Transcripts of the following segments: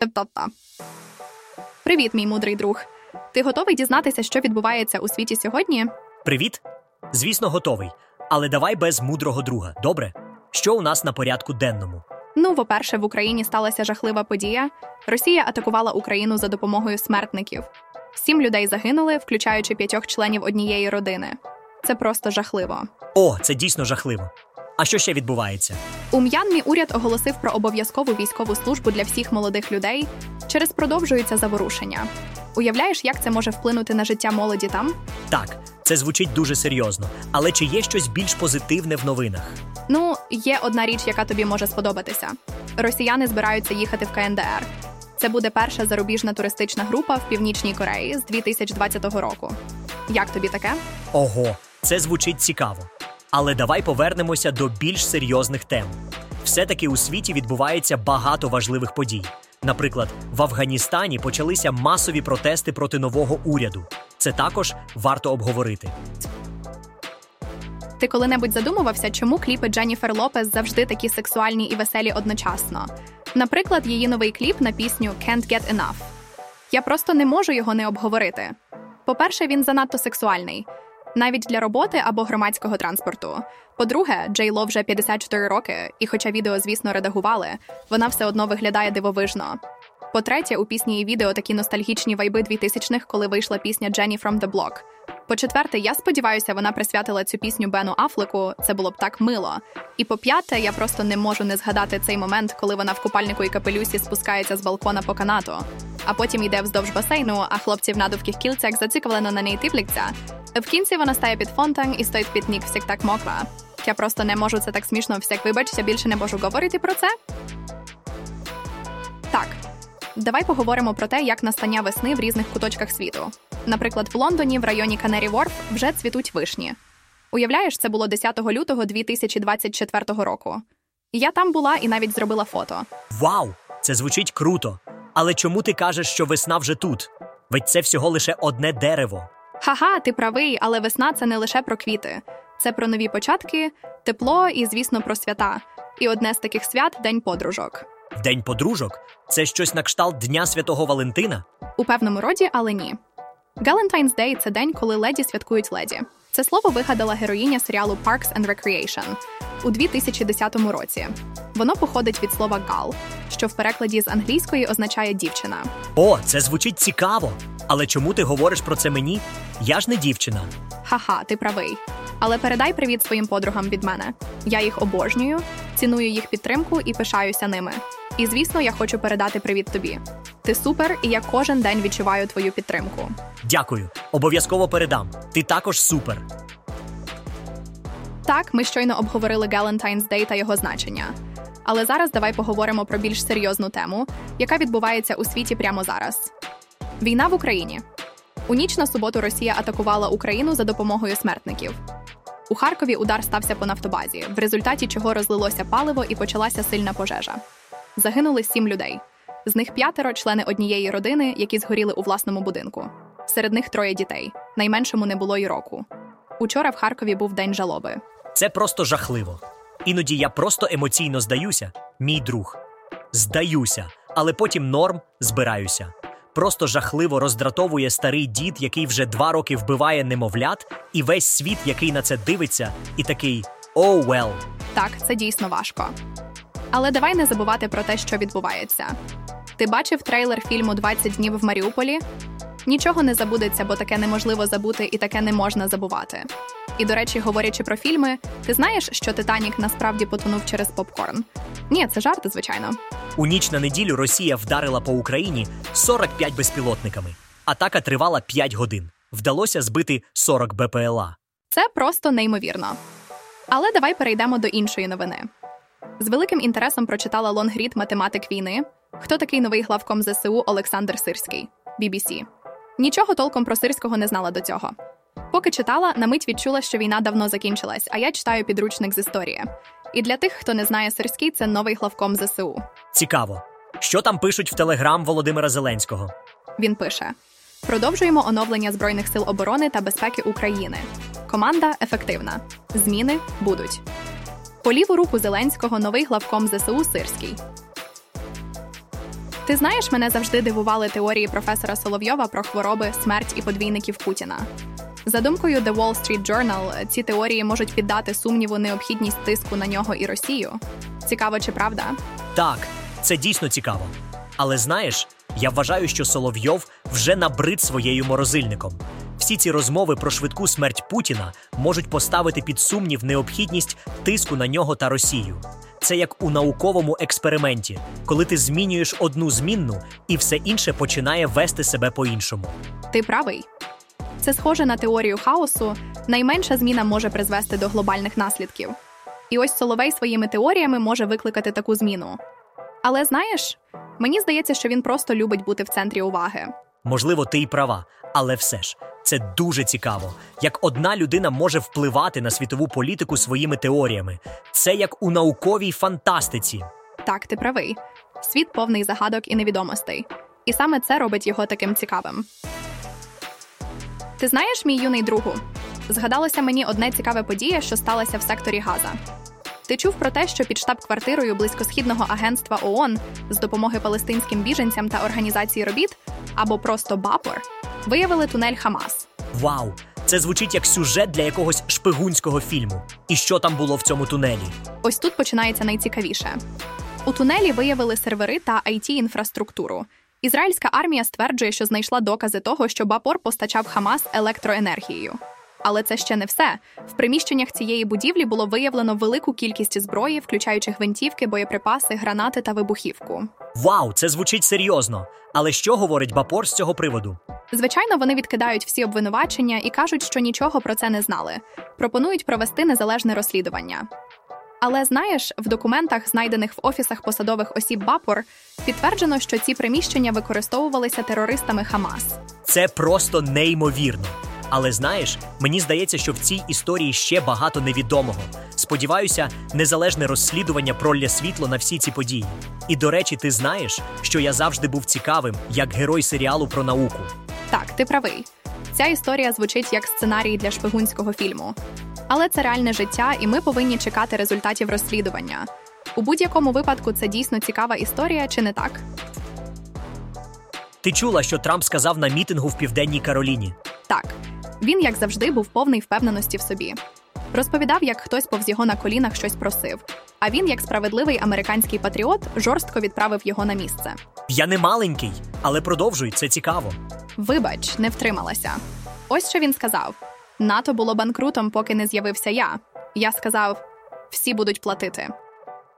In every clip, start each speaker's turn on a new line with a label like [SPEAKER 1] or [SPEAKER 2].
[SPEAKER 1] Та-та-та. Привіт, мій мудрий друг. Ти готовий дізнатися, що відбувається у світі сьогодні?
[SPEAKER 2] Привіт? Звісно, готовий. Але давай без мудрого друга. Добре? Що у нас на порядку денному?
[SPEAKER 1] Ну, по-перше, в Україні сталася жахлива подія. Росія атакувала Україну за допомогою смертників. Сім людей загинули, включаючи п'ятьох членів однієї родини. Це просто жахливо.
[SPEAKER 2] О, це дійсно жахливо. А що ще відбувається?
[SPEAKER 1] У М'янмі уряд оголосив про обов'язкову військову службу для всіх молодих людей. Через продовжуються заворушення. Уявляєш, як це може вплинути на життя молоді там?
[SPEAKER 2] Так, це звучить дуже серйозно. Але чи є щось більш позитивне в новинах?
[SPEAKER 1] Ну, є одна річ, яка тобі може сподобатися. Росіяни збираються їхати в КНДР. Це буде перша зарубіжна туристична група в Північній Кореї з 2020 року. Як тобі таке?
[SPEAKER 2] Ого, це звучить цікаво. Але давай повернемося до більш серйозних тем. Все-таки у світі відбувається багато важливих подій. Наприклад, в Афганістані почалися масові протести проти нового уряду. Це також варто обговорити.
[SPEAKER 1] Ти коли-небудь задумувався, чому кліпи Дженніфер Лопес завжди такі сексуальні і веселі одночасно? Наприклад, її новий кліп на пісню Can't Get Enough. Я просто не можу його не обговорити. По-перше, він занадто сексуальний, навіть для роботи або громадського транспорту. По-друге, Джей Ло вже 54 роки, і хоча відео, звісно, редагували, вона все одно виглядає дивовижно. По-третє, у пісні і відео такі ностальгічні вайби 2000-х, коли вийшла пісня Jenny from the Block. По-четверте, я сподіваюся, вона присвятила цю пісню Бену Афлеку. Це було б так мило. І по п'яте, я просто не можу не згадати цей момент, коли вона в купальнику і капелюсі спускається з балкона по канату, а потім йде вздовж басейну, а хлопці в надувких кільцях зациклено на неї типляться. В кінці вона стає під фонтан і стоїть під нік всіх так мокра. Я просто не можу це так смішно всяк вибачся, більше не можу говорити про це. Так, давай поговоримо про те, як настання весни в різних куточках світу. Наприклад, в Лондоні, в районі Канері Ворф, вже цвітуть вишні. Уявляєш, це було 10 лютого 2024 року. Я там була і навіть зробила фото.
[SPEAKER 2] Вау! Це звучить круто. Але чому ти кажеш, що весна вже тут? Ведь це всього лише одне дерево.
[SPEAKER 1] Ха-ха, ти правий, але весна це не лише про квіти, це про нові початки, тепло і, звісно, про свята. І одне з таких свят день подружок.
[SPEAKER 2] День подружок це щось на кшталт Дня Святого Валентина.
[SPEAKER 1] У певному роді, але ні. Valentine's Day – це день, коли леді святкують леді. Це слово вигадала героїня серіалу Parks and Recreation у 2010 році. Воно походить від слова гал, що в перекладі з англійської означає дівчина.
[SPEAKER 2] О, це звучить цікаво. Але чому ти говориш про це мені? Я ж не дівчина.
[SPEAKER 1] Ха-ха, ти правий. Але передай привіт своїм подругам від мене. Я їх обожнюю, ціную їх підтримку і пишаюся ними. І звісно, я хочу передати привіт тобі. Ти супер, і я кожен день відчуваю твою підтримку.
[SPEAKER 2] Дякую. Обов'язково передам. Ти також супер.
[SPEAKER 1] Так, ми щойно обговорили Valentine's Day та його значення. Але зараз давай поговоримо про більш серйозну тему, яка відбувається у світі прямо зараз. Війна в Україні. У ніч на суботу Росія атакувала Україну за допомогою смертників. У Харкові удар стався по нафтобазі, в результаті чого розлилося паливо і почалася сильна пожежа. Загинули сім людей. З них п'ятеро члени однієї родини, які згоріли у власному будинку. Серед них троє дітей. Найменшому не було й року. Учора в Харкові був день жалоби.
[SPEAKER 2] Це просто жахливо. Іноді я просто емоційно здаюся, мій друг. Здаюся, але потім норм збираюся. Просто жахливо роздратовує старий дід, який вже два роки вбиває немовлят, і весь світ, який на це дивиться, і такий «Oh well».
[SPEAKER 1] Так, це дійсно важко. Але давай не забувати про те, що відбувається. Ти бачив трейлер фільму «20 днів в Маріуполі? Нічого не забудеться, бо таке неможливо забути і таке не можна забувати. І, до речі, говорячи про фільми, ти знаєш, що Титанік насправді потонув через попкорн? Ні, це жарти, звичайно.
[SPEAKER 2] У ніч на неділю Росія вдарила по Україні 45 безпілотниками. Атака тривала 5 годин. Вдалося збити 40 БПЛА.
[SPEAKER 1] Це просто неймовірно. Але давай перейдемо до іншої новини. З великим інтересом прочитала лонгрід математик війни. Хто такий новий главком ЗСУ Олександр Сирський? BBC. Нічого толком про сирського не знала до цього. Поки читала, на мить відчула, що війна давно закінчилась, а я читаю підручник з історії. І для тих, хто не знає Сирський, це новий главком ЗСУ.
[SPEAKER 2] Цікаво. Що там пишуть в телеграм Володимира Зеленського?
[SPEAKER 1] Він пише: продовжуємо оновлення Збройних сил оборони та безпеки України. Команда ефективна. Зміни будуть. По ліву руку Зеленського новий главком ЗСУ Сирський. Ти знаєш, мене завжди дивували теорії професора Соловйова про хвороби, смерть і подвійників Путіна. За думкою The Wall Street Journal, ці теорії можуть піддати сумніву необхідність тиску на нього і Росію. Цікаво, чи правда?
[SPEAKER 2] Так, це дійсно цікаво. Але знаєш, я вважаю, що Соловйов вже набрид своєю морозильником. Всі ці розмови про швидку смерть Путіна можуть поставити під сумнів необхідність тиску на нього та Росію. Це як у науковому експерименті, коли ти змінюєш одну змінну, і все інше починає вести себе по-іншому.
[SPEAKER 1] Ти правий. Це схоже на теорію хаосу. Найменша зміна може призвести до глобальних наслідків. І ось Соловей своїми теоріями може викликати таку зміну. Але знаєш, мені здається, що він просто любить бути в центрі уваги.
[SPEAKER 2] Можливо, ти й права, але все ж це дуже цікаво, як одна людина може впливати на світову політику своїми теоріями. Це як у науковій фантастиці.
[SPEAKER 1] Так, ти правий. Світ повний загадок і невідомостей. І саме це робить його таким цікавим. Ти знаєш, мій юний другу? Згадалося мені одне цікаве подія, що сталося в секторі Газа. Ти чув про те, що під штаб-квартирою близькосхідного агентства ООН з допомоги палестинським біженцям та організації робіт або просто БАПОР виявили тунель Хамас.
[SPEAKER 2] Вау! Це звучить як сюжет для якогось шпигунського фільму. І що там було в цьому тунелі?
[SPEAKER 1] Ось тут починається найцікавіше. У тунелі виявили сервери та it інфраструктуру. Ізраїльська армія стверджує, що знайшла докази того, що Бапор постачав Хамас електроенергією. Але це ще не все. В приміщеннях цієї будівлі було виявлено велику кількість зброї, включаючи гвинтівки, боєприпаси, гранати та вибухівку.
[SPEAKER 2] Вау, це звучить серйозно. Але що говорить Бапор з цього приводу?
[SPEAKER 1] Звичайно, вони відкидають всі обвинувачення і кажуть, що нічого про це не знали. Пропонують провести незалежне розслідування. Але знаєш, в документах, знайдених в офісах посадових осіб Бапор, підтверджено, що ці приміщення використовувалися терористами Хамас.
[SPEAKER 2] Це просто неймовірно. Але знаєш, мені здається, що в цій історії ще багато невідомого. Сподіваюся, незалежне розслідування пролє світло на всі ці події. І до речі, ти знаєш, що я завжди був цікавим як герой серіалу про науку.
[SPEAKER 1] Так, ти правий. Ця історія звучить як сценарій для шпигунського фільму. Але це реальне життя, і ми повинні чекати результатів розслідування. У будь-якому випадку це дійсно цікава історія, чи не так?
[SPEAKER 2] Ти чула, що Трамп сказав на мітингу в Південній Кароліні?
[SPEAKER 1] Так, він, як завжди, був повний впевненості в собі. Розповідав, як хтось повз його на колінах щось просив. А він, як справедливий американський патріот, жорстко відправив його на місце.
[SPEAKER 2] Я не маленький, але продовжуй, це цікаво.
[SPEAKER 1] Вибач, не втрималася. Ось що він сказав: НАТО було банкрутом, поки не з'явився я. Я сказав: всі будуть платити.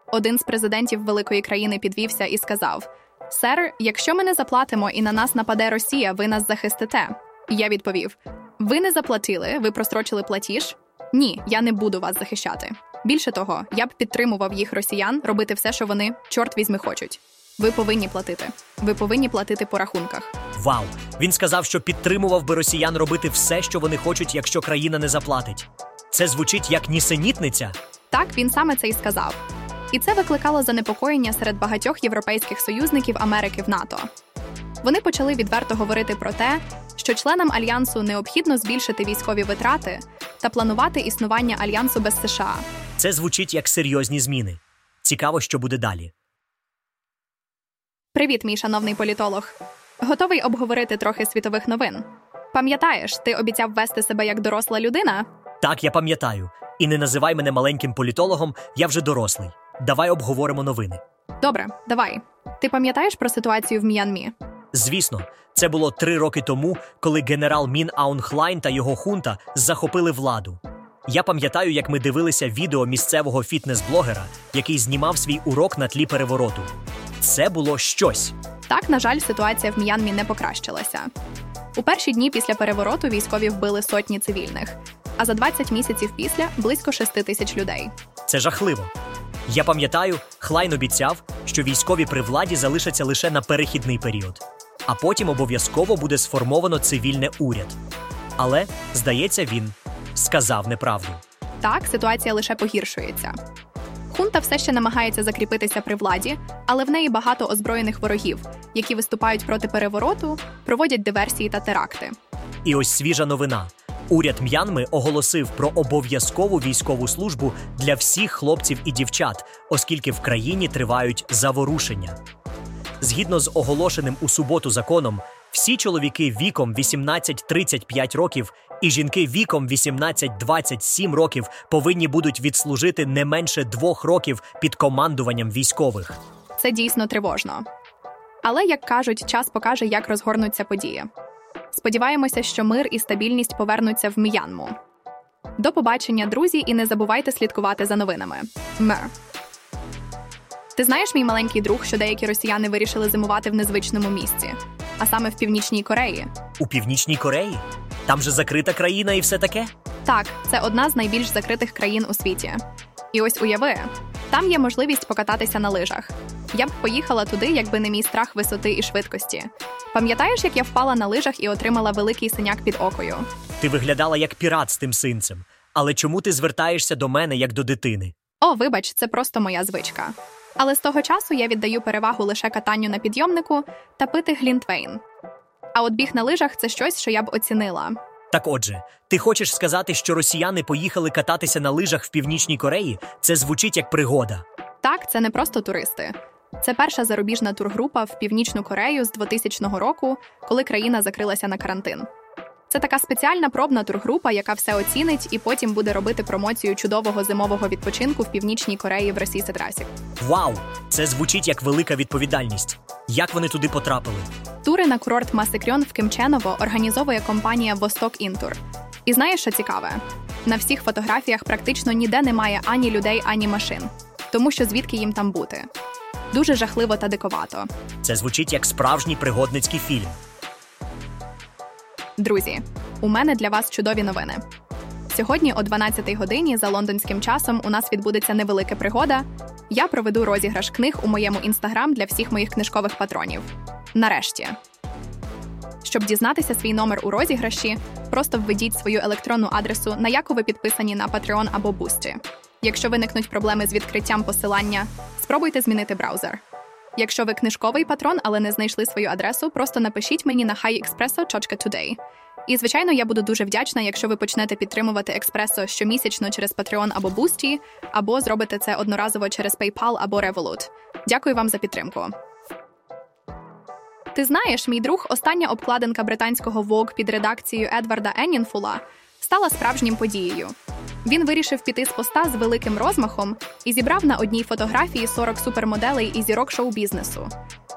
[SPEAKER 1] Один з президентів великої країни підвівся і сказав: Сер, якщо ми не заплатимо і на нас нападе Росія, ви нас захистите. Я відповів: Ви не заплатили, ви прострочили платіж? Ні, я не буду вас захищати. Більше того, я б підтримував їх росіян робити все, що вони, чорт візьми, хочуть. Ви повинні платити. Ви повинні платити по рахунках.
[SPEAKER 2] Вау! Він сказав, що підтримував би росіян робити все, що вони хочуть, якщо країна не заплатить. Це звучить як нісенітниця.
[SPEAKER 1] Так, він саме це й сказав. І це викликало занепокоєння серед багатьох європейських союзників Америки в НАТО. Вони почали відверто говорити про те, що членам альянсу необхідно збільшити військові витрати та планувати існування альянсу без США.
[SPEAKER 2] Це звучить як серйозні зміни. Цікаво, що буде далі.
[SPEAKER 1] Привіт, мій шановний політолог. Готовий обговорити трохи світових новин. Пам'ятаєш, ти обіцяв вести себе як доросла людина?
[SPEAKER 2] Так, я пам'ятаю. І не називай мене маленьким політологом, я вже дорослий. Давай обговоримо новини.
[SPEAKER 1] Добре, давай. Ти пам'ятаєш про ситуацію в М'янмі?
[SPEAKER 2] Звісно, це було три роки тому, коли генерал Мін Аунг Лайн та його хунта захопили владу. Я пам'ятаю, як ми дивилися відео місцевого фітнес-блогера, який знімав свій урок на тлі перевороту. Це було щось.
[SPEAKER 1] Так, на жаль, ситуація в М'янмі не покращилася. У перші дні після перевороту військові вбили сотні цивільних, а за 20 місяців після близько 6 тисяч людей.
[SPEAKER 2] Це жахливо. Я пам'ятаю, Хлайн обіцяв, що військові при владі залишаться лише на перехідний період, а потім обов'язково буде сформовано цивільне уряд. Але, здається, він сказав неправду.
[SPEAKER 1] Так, ситуація лише погіршується. Хунта все ще намагається закріпитися при владі, але в неї багато озброєних ворогів, які виступають проти перевороту, проводять диверсії та теракти.
[SPEAKER 2] І ось свіжа новина. Уряд М'янми оголосив про обов'язкову військову службу для всіх хлопців і дівчат, оскільки в країні тривають заворушення. Згідно з оголошеним у суботу законом, всі чоловіки віком 18-35 років і жінки віком 18-27 років повинні будуть відслужити не менше двох років під командуванням військових.
[SPEAKER 1] Це дійсно тривожно. Але, як кажуть, час покаже, як розгорнуться події. Сподіваємося, що мир і стабільність повернуться в М'янму. До побачення, друзі, і не забувайте слідкувати за новинами. Мер. Ти знаєш, мій маленький друг, що деякі росіяни вирішили зимувати в незвичному місці, а саме в Північній Кореї.
[SPEAKER 2] У Північній Кореї? Там же закрита країна і все таке?
[SPEAKER 1] Так, це одна з найбільш закритих країн у світі. І ось уяви, там є можливість покататися на лижах. Я б поїхала туди, якби не мій страх висоти і швидкості. Пам'ятаєш, як я впала на лижах і отримала великий синяк під окою?
[SPEAKER 2] Ти виглядала як пірат з тим синцем. Але чому ти звертаєшся до мене як до дитини?
[SPEAKER 1] О, вибач, це просто моя звичка. Але з того часу я віддаю перевагу лише катанню на підйомнику та пити глінтвейн. А от біг на лижах це щось, що я б оцінила.
[SPEAKER 2] Так отже, ти хочеш сказати, що росіяни поїхали кататися на лижах в Північній Кореї? Це звучить як пригода.
[SPEAKER 1] Так, це не просто туристи. Це перша зарубіжна тургрупа в Північну Корею з 2000 року, коли країна закрилася на карантин. Це така спеціальна пробна тургрупа, яка все оцінить і потім буде робити промоцію чудового зимового відпочинку в Північній Кореї в Росії Трасі.
[SPEAKER 2] Вау! Це звучить як велика відповідальність. Як вони туди потрапили?
[SPEAKER 1] Тури на курорт Масикрьон в Кимченово організовує компанія Восток Інтур. І знаєш, що цікаве? На всіх фотографіях практично ніде немає ані людей, ані машин, тому що звідки їм там бути. Дуже жахливо та диковато.
[SPEAKER 2] Це звучить як справжній пригодницький фільм.
[SPEAKER 1] Друзі, у мене для вас чудові новини. Сьогодні, о 12-й годині, за лондонським часом, у нас відбудеться невелика пригода. Я проведу розіграш книг у моєму інстаграм для всіх моїх книжкових патронів. Нарешті. Щоб дізнатися свій номер у розіграші, просто введіть свою електронну адресу, на яку ви підписані на Patreon або Boosty. Якщо виникнуть проблеми з відкриттям посилання, спробуйте змінити браузер. Якщо ви книжковий патрон, але не знайшли свою адресу, просто напишіть мені на hiexpresso.today. І, звичайно, я буду дуже вдячна, якщо ви почнете підтримувати експресо щомісячно через Patreon або Boosty, або зробите це одноразово через PayPal або Revolut. Дякую вам за підтримку. Ти знаєш, мій друг, остання обкладинка британського Vogue під редакцією Едварда Еннінфула стала справжнім подією. Він вирішив піти з поста з великим розмахом і зібрав на одній фотографії 40 супермоделей і зірок шоу-бізнесу.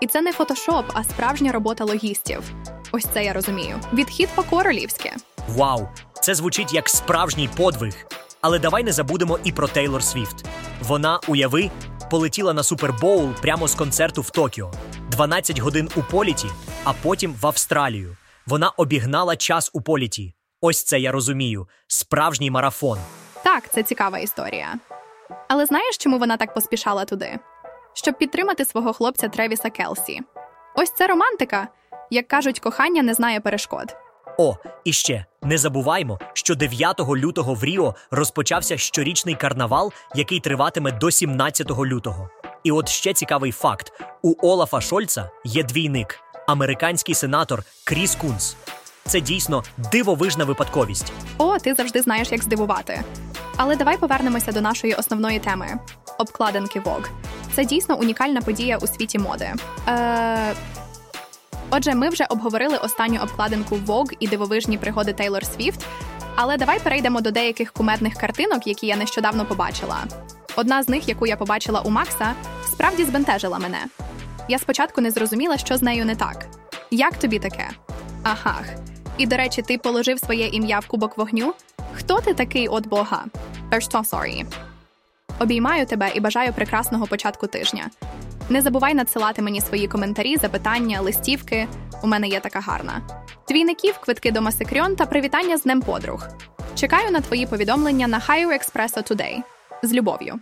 [SPEAKER 1] І це не фотошоп, а справжня робота логістів. Ось це я розумію. Відхід по королівськи.
[SPEAKER 2] Вау! Це звучить як справжній подвиг. Але давай не забудемо і про Тейлор Свіфт. Вона, уяви, полетіла на Супербоул прямо з концерту в Токіо. 12 годин у політі, а потім в Австралію. Вона обігнала час у політі. Ось це я розумію. Справжній марафон.
[SPEAKER 1] Так, це цікава історія. Але знаєш, чому вона так поспішала туди? Щоб підтримати свого хлопця Тревіса Келсі. Ось це романтика. Як кажуть, кохання не знає перешкод.
[SPEAKER 2] О, і ще не забуваймо, що 9 лютого в Ріо розпочався щорічний карнавал, який триватиме до 17 лютого. І от ще цікавий факт: у Олафа Шольца є двійник американський сенатор Кріс Кунс. Це дійсно дивовижна випадковість.
[SPEAKER 1] О, ти завжди знаєш, як здивувати. Але давай повернемося до нашої основної теми обкладинки Vogue. Це дійсно унікальна подія у світі моди. Е... Отже, ми вже обговорили останню обкладинку Vogue і дивовижні пригоди Тейлор Свіфт. Але давай перейдемо до деяких кумедних картинок, які я нещодавно побачила. Одна з них, яку я побачила у Макса, справді збентежила мене. Я спочатку не зрозуміла, що з нею не так. Як тобі таке? Ага. І, до речі, ти положив своє ім'я в кубок вогню? Хто ти такий от Бога? First so sorry. Обіймаю тебе і бажаю прекрасного початку тижня. Не забувай надсилати мені свої коментарі, запитання, листівки. У мене є така гарна. Твійників, квитки до Масикрьон та привітання з Днем подруг. Чекаю на твої повідомлення на Higher Expresso Today. З любов'ю.